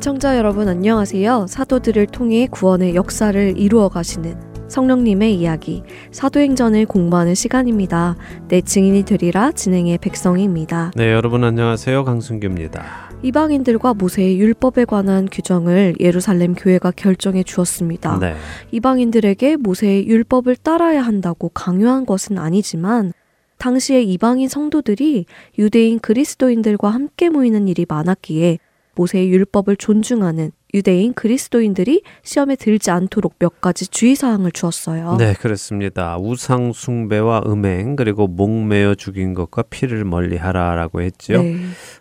애청자 여러분 안녕하세요. 사도들을 통해 구원의 역사를 이루어 가시는 성령님의 이야기 사도행전을 공부하는 시간입니다. 내 증인이 되리라 진행의 백성입니다. 네, 여러분 안녕하세요. 강순규입니다. 이방인들과 모세의 율법에 관한 규정을 예루살렘 교회가 결정해 주었습니다. 네. 이방인들에게 모세의 율법을 따라야 한다고 강요한 것은 아니지만 당시에 이방인 성도들이 유대인 그리스도인들과 함께 모이는 일이 많았기에 모세의 율법을 존중하는 유대인 그리스도인들이 시험에 들지 않도록 몇 가지 주의사항을 주었어요. 네, 그렇습니다. 우상 숭배와 음행 그리고 목매어 죽인 것과 피를 멀리하라라고 했죠. 네.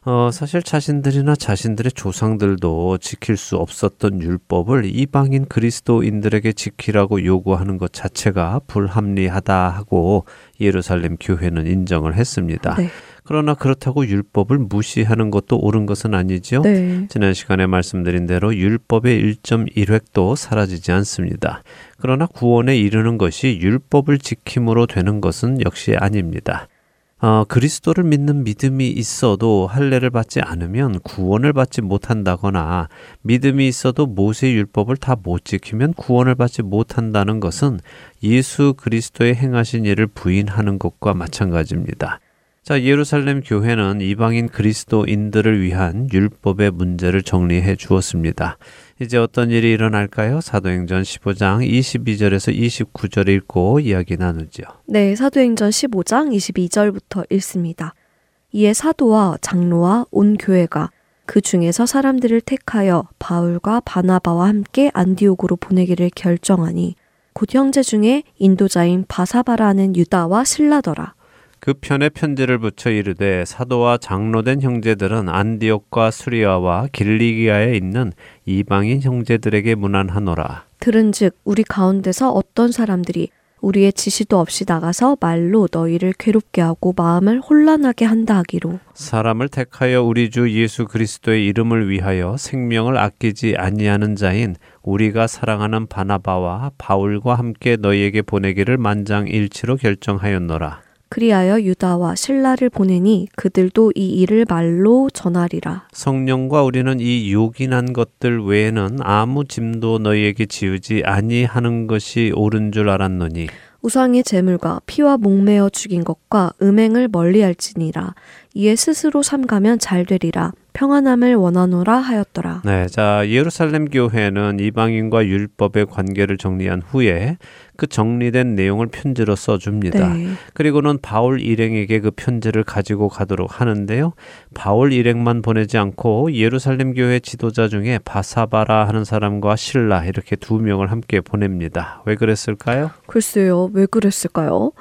어, 사실 자신들이나 자신들의 조상들도 지킬 수 없었던 율법을 이방인 그리스도인들에게 지키라고 요구하는 것 자체가 불합리하다 하고 예루살렘 교회는 인정을 했습니다. 네. 그러나 그렇다고 율법을 무시하는 것도 옳은 것은 아니지요. 네. 지난 시간에 말씀드린 대로 율법의 1.1획도 사라지지 않습니다. 그러나 구원에 이르는 것이 율법을 지킴으로 되는 것은 역시 아닙니다. 어, 그리스도를 믿는 믿음이 있어도 할례를 받지 않으면 구원을 받지 못한다거나 믿음이 있어도 모세 율법을 다 못 지키면 구원을 받지 못한다는 것은 예수 그리스도의 행하신 일을 부인하는 것과 마찬가지입니다. 자, 예루살렘 교회는 이방인 그리스도인들을 위한 율법의 문제를 정리해 주었습니다. 이제 어떤 일이 일어날까요? 사도행전 15장 22절에서 29절 읽고 이야기 나누죠. 네, 사도행전 15장 22절부터 읽습니다. 이에 사도와 장로와 온 교회가 그 중에서 사람들을 택하여 바울과 바나바와 함께 안디옥으로 보내기를 결정하니 곧 형제 중에 인도자인 바사바라는 유다와 신라더라. 그 편에 편지를 붙여 이르되 사도와 장로된 형제들은 안디옥과 수리아와 길리기아에 있는 이방인 형제들에게 문안하노라. 들은즉 우리 가운데서 어떤 사람들이 우리의 지시도 없이 나가서 말로 너희를 괴롭게 하고 마음을 혼란하게 한다 하기로 사람을 택하여 우리 주 예수 그리스도의 이름을 위하여 생명을 아끼지 아니하는 자인 우리가 사랑하는 바나바와 바울과 함께 너희에게 보내기를 만장일치로 결정하였노라. 그리하여 유다와 신라를 보내니 그들도 이 일을 말로 전하리라. 성령과 우리는 이 요긴한 것들 외에는 아무 짐도 너희에게 지우지 아니하는 것이 옳은 줄 알았노니. 우상의 재물과 피와 목매어 죽인 것과 음행을 멀리할지니라. 이에 스스로 삼가면 잘 되리라 평안함을 원하노라 하였더라. 네, 자 예루살렘 교회는 이방인과 율법의 관계를 정리한 후에 그 정리된 내용을 편지로 써줍니다. 네. 그리고는 바울 일행에게 그 편지를 가지고 가도록 하는데요. 바울 일행만 보내지 않고 예루살렘 교회 지도자 중에 바사바라 하는 사람과 신라 이렇게 두 명을 함께 보냅니다. 왜 그랬을까요? 글쎄요, 왜 그랬을까요?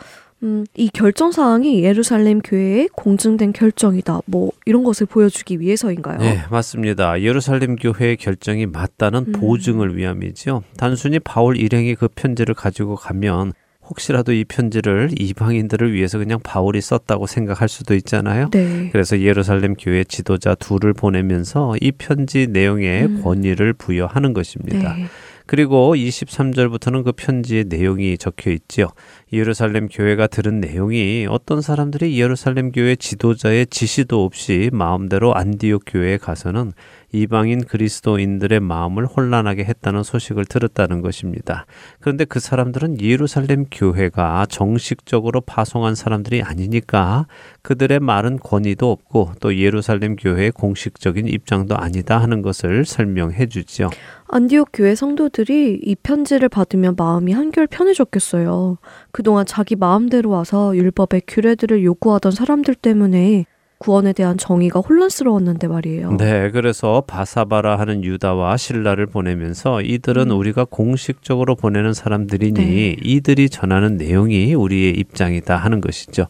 음, 이 결정 사항이 예루살렘 교회의 공증된 결정이다. 뭐 이런 것을 보여주기 위해서인가요? 네, 맞습니다. 예루살렘 교회의 결정이 맞다는 음. 보증을 위함이죠. 단순히 바울 일행이 그 편지를 가지고 가면 혹시라도 이 편지를 이방인들을 위해서 그냥 바울이 썼다고 생각할 수도 있잖아요. 네. 그래서 예루살렘 교회 지도자 둘을 보내면서 이 편지 내용에 음. 권위를 부여하는 것입니다. 네. 그리고 23절부터는 그 편지의 내용이 적혀 있지요. 예루살렘 교회가 들은 내용이 어떤 사람들이 예루살렘 교회 지도자의 지시도 없이 마음대로 안디옥 교회에 가서는 이방인 그리스도인들의 마음을 혼란하게 했다는 소식을 들었다는 것입니다. 그런데 그 사람들은 예루살렘 교회가 정식적으로 파송한 사람들이 아니니까 그들의 말은 권위도 없고 또 예루살렘 교회의 공식적인 입장도 아니다 하는 것을 설명해 주지요. 안디옥 교회 성도들이 이 편지를 받으면 마음이 한결 편해졌겠어요. 그동안 자기 마음대로 와서 율법의 규례들을 요구하던 사람들 때문에 구원에 대한 정의가 혼란스러웠는데 말이에요. 네, 그래서 바사바라 하는 유다와 신라를 보내면서 이들은 음. 우리가 공식적으로 보내는 사람들이니 네. 이들이 전하는 내용이 우리의 입장이다 하는 것이죠.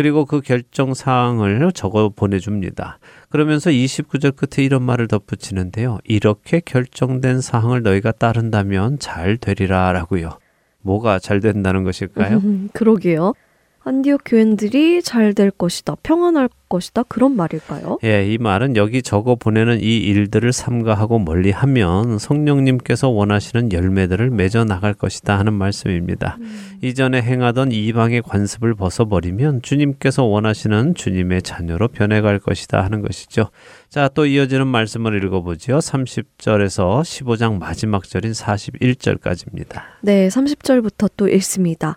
그리고 그 결정 사항을 적어 보내줍니다. 그러면서 29절 끝에 이런 말을 덧붙이는데요. 이렇게 결정된 사항을 너희가 따른다면 잘 되리라 라고요. 뭐가 잘 된다는 것일까요? 그러게요. 안디옥 교인들이 잘 될 것이다, 평안할 것이다 그런 말일까요? 예, 이 말은 여기 적어 보내는 이 일들을 삼가하고 멀리하면 성령님께서 원하시는 열매들을 맺어 나갈 것이다 하는 말씀입니다. 음. 이전에 행하던 이방의 관습을 벗어버리면 주님께서 원하시는 주님의 자녀로 변해갈 것이다 하는 것이죠. 자, 또 이어지는 말씀을 읽어보죠. 30절에서 15장 마지막 절인 41절까지입니다. 네, 30절부터 또 읽습니다.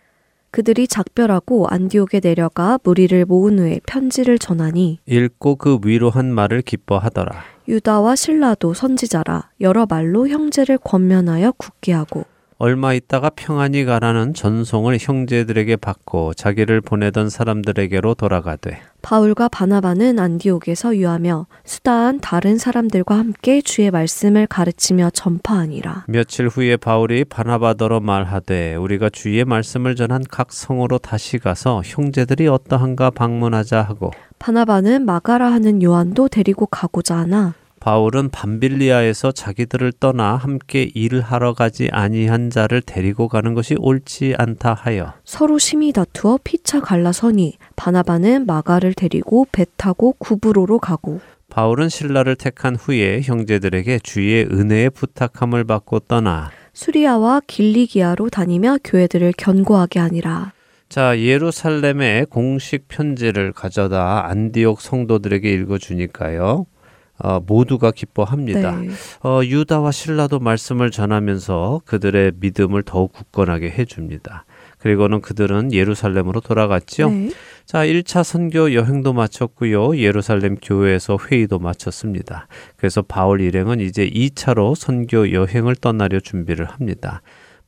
그들이 작별하고 안디옥에 내려가 무리를 모은 후에 편지를 전하니 읽고 그 위로 한 말을 기뻐하더라. 유다와 신라도 선지자라 여러 말로 형제를 권면하여 굳게 하고 얼마 있다가 평안히 가라는 전송을 형제들에게 받고 자기를 보내던 사람들에게로 돌아가되 바울과 바나바는 안디옥에서 유하며 수다한 다른 사람들과 함께 주의 말씀을 가르치며 전파하니라. 며칠 후에 바울이 바나바더러 말하되 우리가 주의 말씀을 전한 각 성으로 다시 가서 형제들이 어떠한가 방문하자 하고 바나바는 마가라 하는 요한도 데리고 가고자 하나 바울은 밤빌리아에서 자기들을 떠나 함께 일을 하러 가지 아니한 자를 데리고 가는 것이 옳지 않다 하여 서로 심히 다투어 피차 갈라서니 바나바는 마가를 데리고 배 타고 구브로로 가고 바울은 신라를 택한 후에 형제들에게 주의 은혜의 부탁함을 받고 떠나 수리아와 길리기아로 다니며 교회들을 견고하게 하니라. 자, 예루살렘의 공식 편지를 가져다 안디옥 성도들에게 읽어주니까요. 어, 모두가 기뻐합니다. 네. 어, 유다와 신라도 말씀을 전하면서 그들의 믿음을 더욱 굳건하게 해줍니다. 그리고는 그들은 예루살렘으로 돌아갔죠. 네. 자, 1차 선교 여행도 마쳤고요. 예루살렘 교회에서 회의도 마쳤습니다. 그래서 바울 일행은 이제 2차로 선교 여행을 떠나려 준비를 합니다.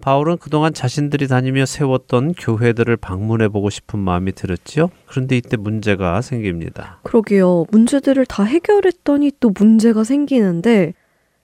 바울은 그동안 자신들이 다니며 세웠던 교회들을 방문해 보고 싶은 마음이 들었지요. 그런데 이때 문제가 생깁니다. 그러게요. 문제들을 다 해결했더니 또 문제가 생기는데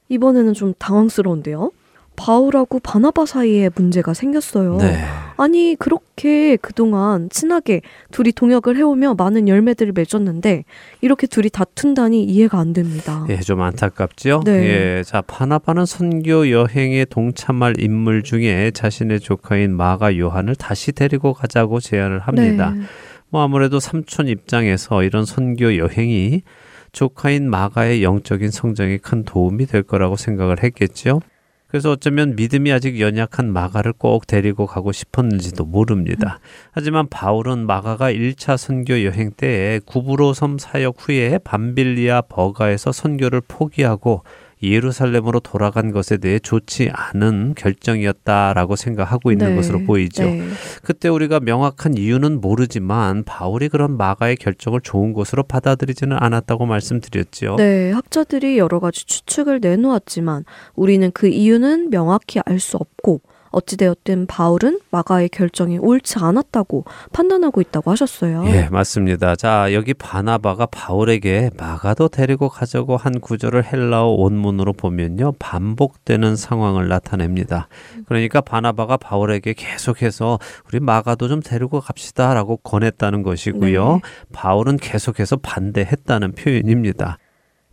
이번에는 좀 당황스러운데요. 바울하고 바나바 사이에 문제가 생겼어요. 네. 아니 그렇게 그동안 친하게 둘이 동역을 해오며 많은 열매들을 맺었는데 이렇게 둘이 다툰다니 이해가 안 됩니다. 예, 좀 안타깝죠. 네. 예, 자 바나바는 선교 여행에 동참할 인물 중에 자신의 조카인 마가 요한을 다시 데리고 가자고 제안을 합니다. 네. 뭐 아무래도 삼촌 입장에서 이런 선교 여행이 조카인 마가의 영적인 성장에 큰 도움이 될 거라고 생각을 했겠죠. 그래서 어쩌면 믿음이 아직 연약한 마가를 꼭 데리고 가고 싶었는지도 모릅니다. 하지만 바울은 마가가 1차 선교 여행 때에 구브로 섬 사역 후에 밤빌리아 버가에서 선교를 포기하고 예루살렘으로 돌아간 것에 대해 좋지 않은 결정이었다라고 생각하고 있는 네. 것으로 보이죠. 네. 그때 우리가 명확한 이유는 모르지만 바울이 그런 마가의 결정을 좋은 것으로 받아들이지는 않았다고 말씀드렸죠. 네, 학자들이 여러 가지 추측을 내놓았지만 우리는 그 이유는 명확히 알 수 없고 어찌되었든 바울은 마가의 결정이 옳지 않았다고 판단하고 있다고 하셨어요. 예, 맞습니다. 자, 여기 바나바가 바울에게 마가도 데리고 가자고 한 구절을 헬라어 원문으로 보면요. 반복되는 상황을 나타냅니다. 그러니까 바나바가 바울에게 계속해서 우리 마가도 좀 데리고 갑시다라고 권했다는 것이고요. 네. 바울은 계속해서 반대했다는 표현입니다.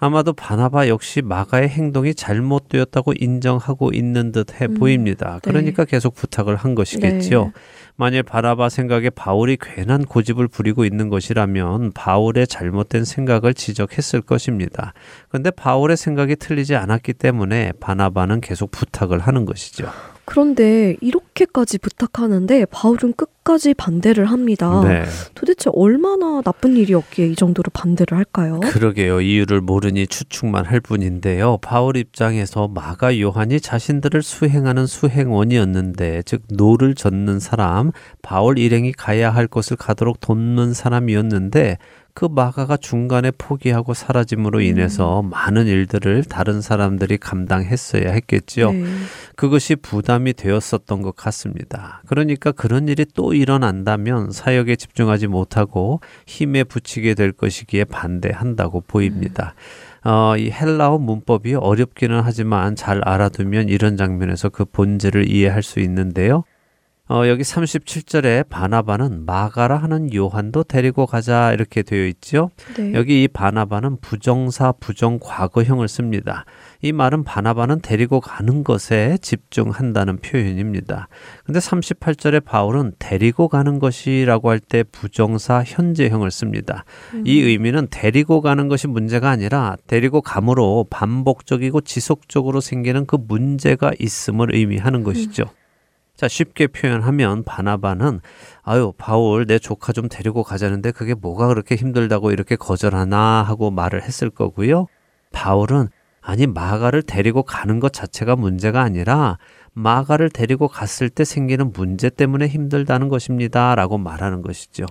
아마도 바나바 역시 마가의 행동이 잘못되었다고 인정하고 있는 듯해 음, 보입니다. 네. 그러니까 계속 부탁을 한 것이겠죠. 네. 만일 바나바 생각에 바울이 괜한 고집을 부리고 있는 것이라면 바울의 잘못된 생각을 지적했을 것입니다. 그런데 바울의 생각이 틀리지 않았기 때문에 바나바는 계속 부탁을 하는 것이죠. 그런데 이렇게까지 부탁하는데 바울은 끝까지 반대를 합니다. 네. 도대체 얼마나 나쁜 일이었기에 이 정도로 반대를 할까요? 그러게요. 이유를 모르니 추측만 할 뿐인데요. 바울 입장에서 마가 요한이 자신들을 수행하는 수행원이었는데 즉 노를 젓는 사람, 바울 일행이 가야 할 곳을 가도록 돕는 사람이었는데 그 마가가 중간에 포기하고 사라짐으로 인해서 음. 많은 일들을 다른 사람들이 감당했어야 했겠지요. 네. 그것이 부담이 되었었던 것 같습니다. 그러니까 그런 일이 또 일어난다면 사역에 집중하지 못하고 힘에 붙이게 될 것이기에 반대한다고 보입니다. 음. 어, 이 헬라어 문법이 어렵기는 하지만 잘 알아두면 이런 장면에서 그 본질을 이해할 수 있는데요. 어, 여기 37절에 바나바는 마가라 하는 요한도 데리고 가자 이렇게 되어 있죠. 네. 여기 이 바나바는 부정사 부정 과거형을 씁니다. 이 말은 바나바는 데리고 가는 것에 집중한다는 표현입니다. 근데 38절에 바울은 데리고 가는 것이라고 할 때 부정사 현재형을 씁니다. 음. 이 의미는 데리고 가는 것이 문제가 아니라 데리고 감으로 반복적이고 지속적으로 생기는 그 문제가 있음을 의미하는 것이죠. 음. 자, 쉽게 표현하면 바나바는 아유, 바울 내 조카 좀 데리고 가자는데 그게 뭐가 그렇게 힘들다고 이렇게 거절하나 하고 말을 했을 거고요. 바울은 아니 마가를 데리고 가는 것 자체가 문제가 아니라 마가를 데리고 갔을 때 생기는 문제 때문에 힘들다는 것입니다라고 말하는 것이죠.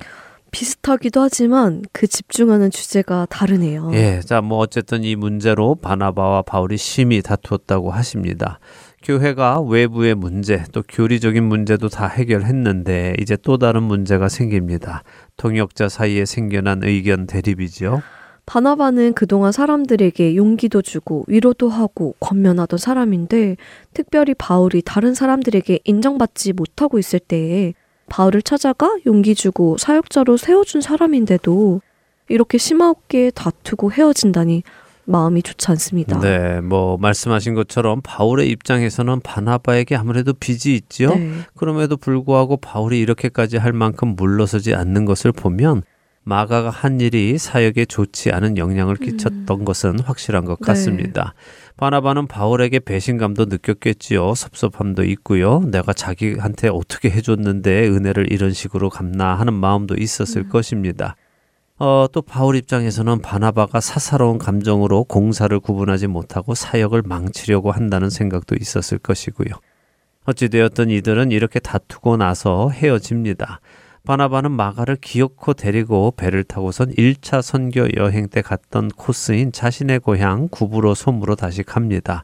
비슷하기도 하지만 그 집중하는 주제가 다르네요. 예, 자, 뭐 어쨌든 이 문제로 바나바와 바울이 심히 다투었다고 하십니다. 교회가 외부의 문제, 또 교리적인 문제도 다 해결했는데 이제 또 다른 문제가 생깁니다. 통역자 사이에 생겨난 의견 대립이죠. 바나바는 그동안 사람들에게 용기도 주고 위로도 하고 권면하던 사람인데 특별히 바울이 다른 사람들에게 인정받지 못하고 있을 때에 바울을 찾아가 용기 주고 사역자로 세워준 사람인데도 이렇게 심하게 다투고 헤어진다니 마음이 좋지 않습니다. 네, 뭐 말씀하신 것처럼 바울의 입장에서는 바나바에게 아무래도 빚이 있죠. 네. 그럼에도 불구하고 바울이 이렇게까지 할 만큼 물러서지 않는 것을 보면 마가가 한 일이 사역에 좋지 않은 영향을 끼쳤던 음. 것은 확실한 것 네. 같습니다. 네. 바나바는 바울에게 배신감도 느꼈겠지요. 섭섭함도 있고요. 내가 자기한테 어떻게 해줬는데 은혜를 이런 식으로 갚나 하는 마음도 있었을 음. 것입니다. 어, 또 바울 입장에서는 바나바가 사사로운 감정으로 공사를 구분하지 못하고 사역을 망치려고 한다는 생각도 있었을 것이고요. 어찌되었든 이들은 이렇게 다투고 나서 헤어집니다. 바나바는 마가를 기어코 데리고 배를 타고선 1차 선교 여행 때 갔던 코스인 자신의 고향 구브로 솜으로 다시 갑니다.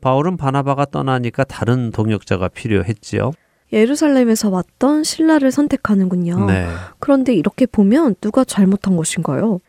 바울은 바나바가 떠나니까 다른 동역자가 필요했지요. 예루살렘에서 왔던 신라를 선택하는군요. 네. 그런데 이렇게 보면 누가 잘못한 것인가요?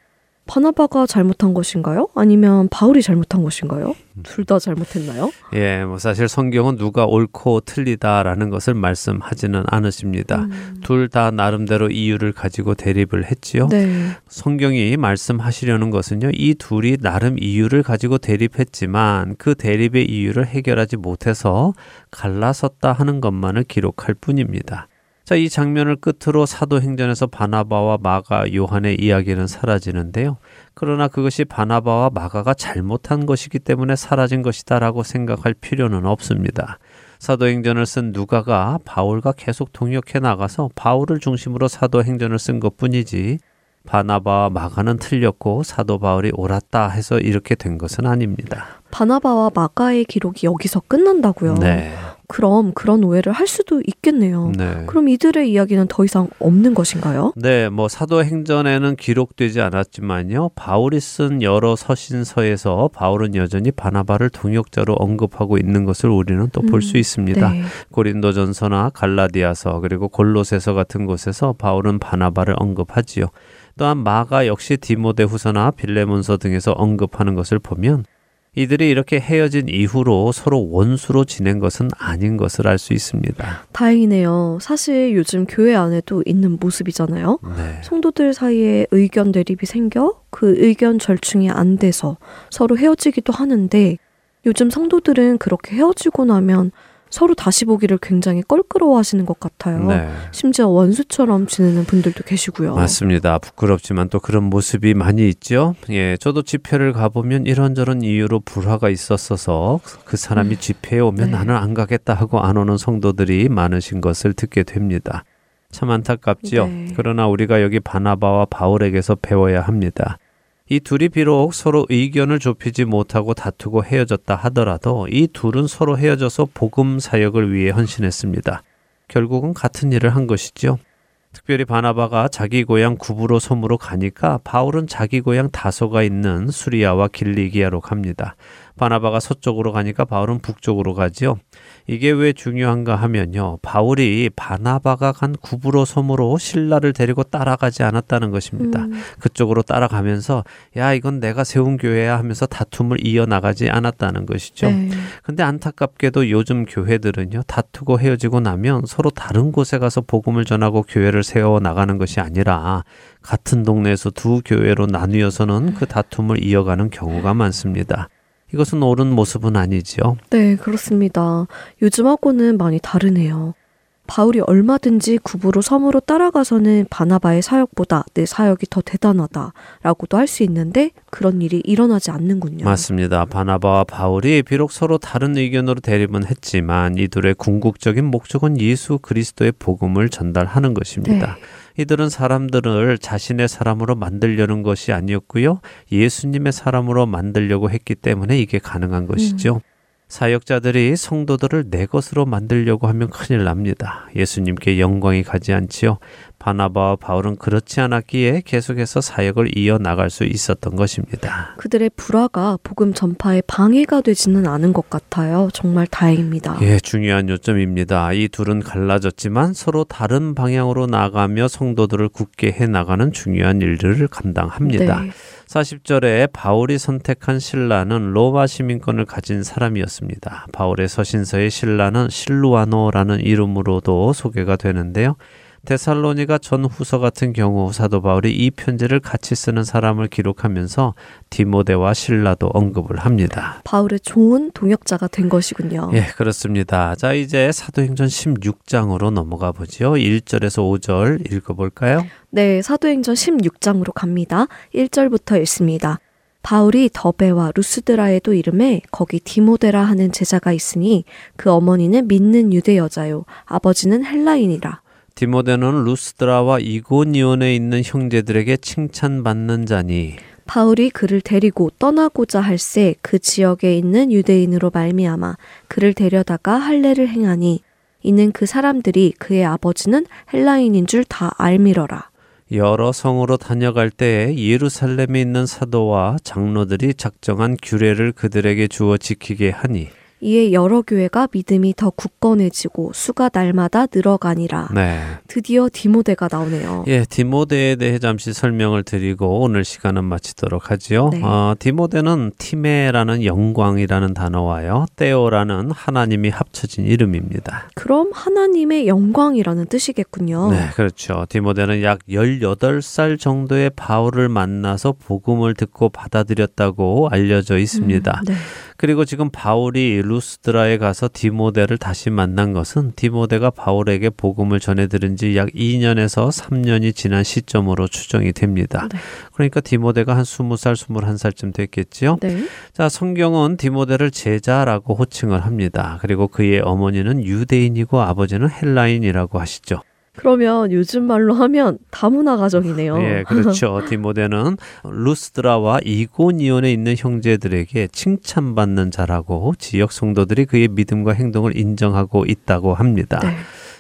바나바가 잘못한 것인가요? 아니면 바울이 잘못한 것인가요? 둘 다 잘못했나요? 예, 뭐 사실 성경은 누가 옳고 틀리다라는 것을 말씀하지는 않으십니다. 음. 둘다 나름대로 이유를 가지고 대립을 했지요. 네. 성경이 말씀하시려는 것은요, 이 둘이 나름 이유를 가지고 대립했지만 그 대립의 이유를 해결하지 못해서 갈라섰다 하는 것만을 기록할 뿐입니다. 자, 이 장면을 끝으로 사도행전에서 바나바와 마가, 요한의 이야기는 사라지는데요. 그러나 그것이 바나바와 마가가 잘못한 것이기 때문에 사라진 것이다라고 생각할 필요는 없습니다. 사도행전을 쓴 누가가 바울과 계속 동역해 나가서 바울을 중심으로 사도행전을 쓴 것뿐이지 바나바와 마가는 틀렸고 사도 바울이 옳았다 해서 이렇게 된 것은 아닙니다. 바나바와 마가의 기록이 여기서 끝난다고요. 네. 그럼 그런 오해를 할 수도 있겠네요. 네. 그럼 이들의 이야기는 더 이상 없는 것인가요? 네, 뭐 사도행전에는 기록되지 않았지만요. 바울이 쓴 여러 서신서에서 바울은 여전히 바나바를 동역자로 언급하고 있는 것을 우리는 또 볼수 음, 있습니다. 네. 고린도전서나 갈라디아서 그리고 골로새서 같은 곳에서 바울은 바나바를 언급하지요. 또한 마가 역시 디모데후서나 빌레몬서 등에서 언급하는 것을 보면 이들이 이렇게 헤어진 이후로 서로 원수로 지낸 것은 아닌 것을 알 수 있습니다. 다행이네요. 사실 요즘 교회 안에도 있는 모습이잖아요. 네. 성도들 사이에 의견 대립이 생겨 그 의견 절충이 안 돼서 서로 헤어지기도 하는데 요즘 성도들은 그렇게 헤어지고 나면 서로 다시 보기를 굉장히 껄끄러워하시는 것 같아요. 네. 심지어 원수처럼 지내는 분들도 계시고요. 맞습니다. 부끄럽지만 또 그런 모습이 많이 있죠. 예, 저도 집회를 가보면 이런저런 이유로 불화가 있었어서 그 사람이 음. 집회에 오면 네. 나는 안 가겠다 하고 안 오는 성도들이 많으신 것을 듣게 됩니다. 참 안타깝지요. 네. 그러나 우리가 여기 바나바와 바울에게서 배워야 합니다. 이 둘이 비록 서로 의견을 좁히지 못하고 다투고 헤어졌다 하더라도 이 둘은 서로 헤어져서 복음 사역을 위해 헌신했습니다. 결국은 같은 일을 한 것이죠. 특별히 바나바가 자기 고향 구브로 섬으로 가니까 바울은 자기 고향 다소가 있는 수리아와 길리기아로 갑니다. 바나바가 서쪽으로 가니까 바울은 북쪽으로 가지요. 이게 왜 중요한가 하면요. 바울이 바나바가 간 구브로 섬으로 신라를 데리고 따라가지 않았다는 것입니다. 음. 그쪽으로 따라가면서 야 이건 내가 세운 교회야 하면서 다툼을 이어나가지 않았다는 것이죠. 네. 근데 안타깝게도 요즘 교회들은요. 다투고 헤어지고 나면 서로 다른 곳에 가서 복음을 전하고 교회를 세워 나가는 것이 아니라 같은 동네에서 두 교회로 나뉘어서는 그 다툼을 이어가는 경우가 많습니다. 이것은 옳은 모습은 아니지요. 네, 그렇습니다. 요즘하고는 많이 다르네요. 바울이 얼마든지 구부로 섬으로 따라가서는 바나바의 사역보다 내 사역이 더 대단하다라고도 할 수 있는데 그런 일이 일어나지 않는군요. 맞습니다. 바나바와 바울이 비록 서로 다른 의견으로 대립은 했지만 이들의 궁극적인 목적은 예수 그리스도의 복음을 전달하는 것입니다. 네. 이들은 사람들을 자신의 사람으로 만들려는 것이 아니었고요. 예수님의 사람으로 만들려고 했기 때문에 이게 가능한 것이죠. 음. 사역자들이 성도들을 내 것으로 만들려고 하면 큰일 납니다. 예수님께 영광이 가지 않지요. 바나바와 바울은 그렇지 않았기에 계속해서 사역을 이어 나갈 수 있었던 것입니다. 그들의 불화가 복음 전파에 방해가 되지는 않은 것 같아요. 정말 다행입니다. 예, 중요한 요점입니다. 이 둘은 갈라졌지만 서로 다른 방향으로 나가며 성도들을 굳게 해 나가는 중요한 일들을 감당합니다. 네. 40절에 바울이 선택한 신라는 로마 시민권을 가진 사람이었습니다. 바울의 서신서의 신라는 실루아노라는 이름으로도 소개가 되는데요. 데살로니가 전후서 같은 경우 사도 바울이 이 편지를 같이 쓰는 사람을 기록하면서 디모데와 신라도 언급을 합니다. 바울의 좋은 동역자가 된 것이군요. 예, 그렇습니다. 자, 이제 사도행전 16장으로 넘어가 보죠. 1절에서 5절 읽어 볼까요? 네, 사도행전 16장으로 갑니다. 1절부터 읽습니다. 바울이 더베와 루스드라에도 이름에 거기 디모데라 하는 제자가 있으니 그 어머니는 믿는 유대 여자요 아버지는 헬라인이라 디모데는 루스드라와 이고니온에 있는 형제들에게 칭찬받는 자니 바울이 그를 데리고 떠나고자 할새 그 지역에 있는 유대인으로 말미암아 그를 데려다가 할례를 행하니 이는 그 사람들이 그의 아버지는 헬라인인 줄 다 알미러라. 여러 성으로 다녀갈 때에 예루살렘에 있는 사도와 장로들이 작정한 규례를 그들에게 주어 지키게 하니 이에 여러 교회가 믿음이 더 굳건해지고 수가 날마다 늘어가니라. 네. 드디어 디모데가 나오네요. 예, 디모데에 대해 잠시 설명을 드리고 오늘 시간은 마치도록 하지요. 네. 어, 디모데는 티메라는 영광이라는 단어와요. 떼오라는 하나님이 합쳐진 이름입니다. 그럼 하나님의 영광이라는 뜻이겠군요. 네, 그렇죠. 디모데는 약 18살 정도의 바울을 만나서 복음을 듣고 받아들였다고 알려져 있습니다. 음, 네. 그리고 지금 바울이 루스드라에 가서 디모데를 다시 만난 것은 디모데가 바울에게 복음을 전해 들은 지 약 2년에서 3년이 지난 시점으로 추정이 됩니다. 네. 그러니까 디모데가 한 20살, 21살쯤 됐겠지요. 네. 자, 성경은 디모데를 제자라고 호칭을 합니다. 그리고 그의 어머니는 유대인이고 아버지는 헬라인이라고 하시죠. 그러면 요즘 말로 하면 다문화 가정이네요. 예, 그렇죠. 디모데는 루스드라와 이고니온에 있는 형제들에게 칭찬받는 자라고 지역 성도들이 그의 믿음과 행동을 인정하고 있다고 합니다. 네.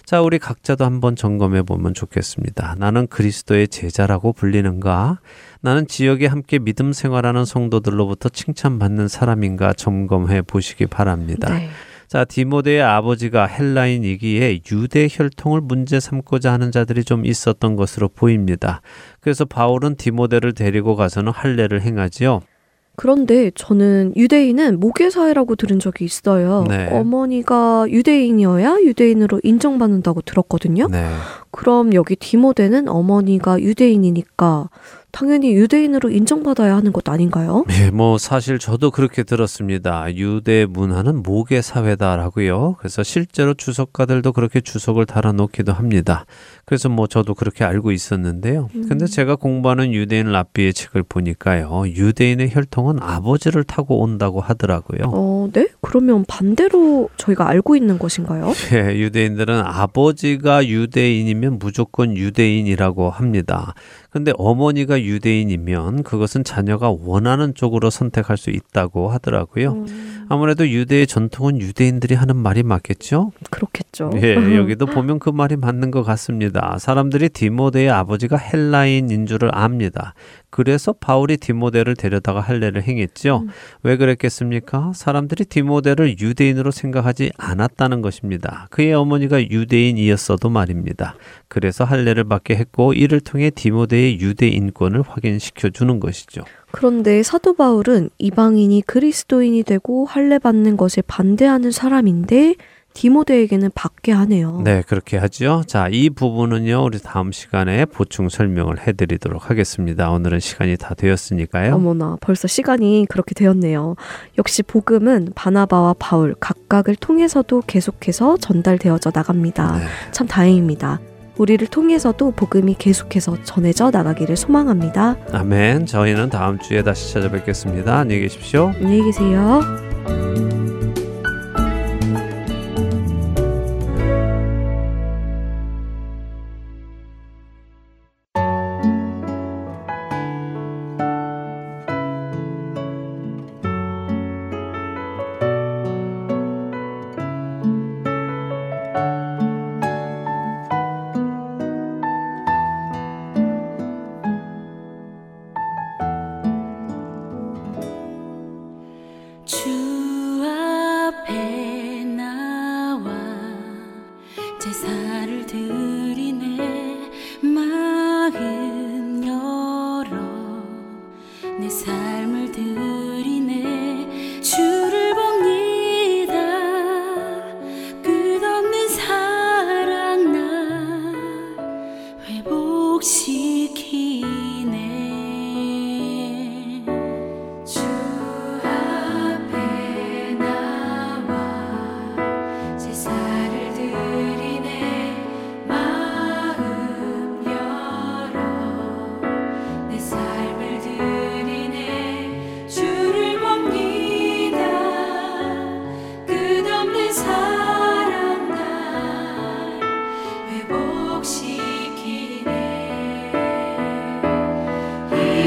자, 우리 각자도 한번 점검해 보면 좋겠습니다. 나는 그리스도의 제자라고 불리는가? 나는 지역에 함께 믿음 생활하는 성도들로부터 칭찬받는 사람인가 점검해 보시기 바랍니다. 네. 자, 디모데의 아버지가 헬라인이기에 유대 혈통을 문제 삼고자 하는 자들이 좀 있었던 것으로 보입니다. 그래서 바울은 디모데를 데리고 가서는 할례를 행하지요. 그런데 저는 유대인은 모계 사회라고 들은 적이 있어요. 네. 어머니가 유대인이어야 유대인으로 인정받는다고 들었거든요. 네. 그럼 여기 디모데는 어머니가 유대인이니까 당연히 유대인으로 인정받아야 하는 것 아닌가요? 네, 뭐 사실 저도 그렇게 들었습니다. 유대 문화는 모계 사회다라고요. 그래서 실제로 주석가들도 그렇게 주석을 달아놓기도 합니다. 그래서 뭐 저도 그렇게 알고 있었는데요. 음. 근데 제가 공부하는 유대인 랍비의 책을 보니까요. 유대인의 혈통은 아버지를 타고 온다고 하더라고요. 어, 네? 그러면 반대로 저희가 알고 있는 것인가요? 네, 유대인들은 아버지가 유대인이면 무조건 유대인이라고 합니다. 근데 어머니가 유대인이면 그것은 자녀가 원하는 쪽으로 선택할 수 있다고 하더라고요. 음. 아무래도 유대의 전통은 유대인들이 하는 말이 맞겠죠? 그렇겠죠. 예, 여기도 보면 그 말이 맞는 것 같습니다. 사람들이 디모데의 아버지가 헬라인인 줄을 압니다. 그래서 바울이 디모데를 데려다가 할례를 행했죠. 음. 왜 그랬겠습니까? 사람들이 디모데를 유대인으로 생각하지 않았다는 것입니다. 그의 어머니가 유대인이었어도 말입니다. 그래서 할례를 받게 했고 이를 통해 디모데의 유대 인권을 확인시켜 주는 것이죠. 그런데 사도 바울은 이방인이 그리스도인이 되고 할례 받는 것에 반대하는 사람인데 디모데에게는 받게 하네요. 네, 그렇게 하죠. 자, 이 부분은요, 우리 다음 시간에 보충 설명을 해드리도록 하겠습니다. 오늘은 시간이 다 되었으니까요. 어머나, 벌써 시간이 그렇게 되었네요. 역시 복음은 바나바와 바울 각각을 통해서도 계속해서 전달되어져 나갑니다. 네. 참 다행입니다. 우리를 통해서도 복음이 계속해서 전해져 나가기를 소망합니다. 아멘. 저희는 다음 주에 다시 찾아뵙겠습니다. 안녕히 계십시오. 안녕히 계세요.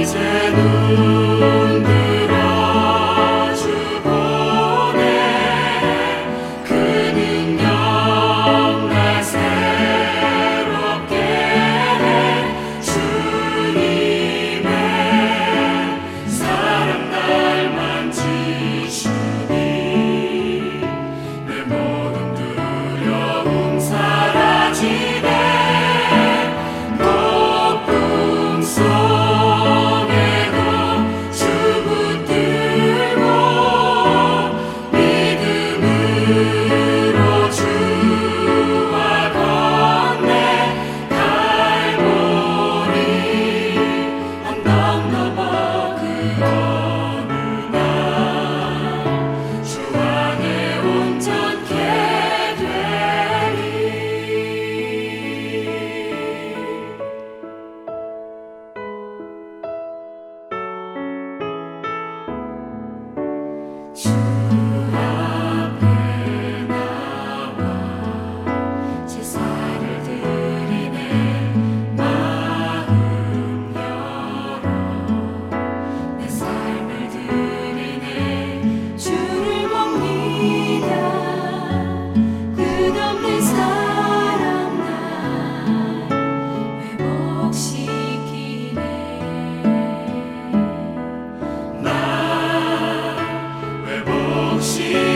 miserunde she.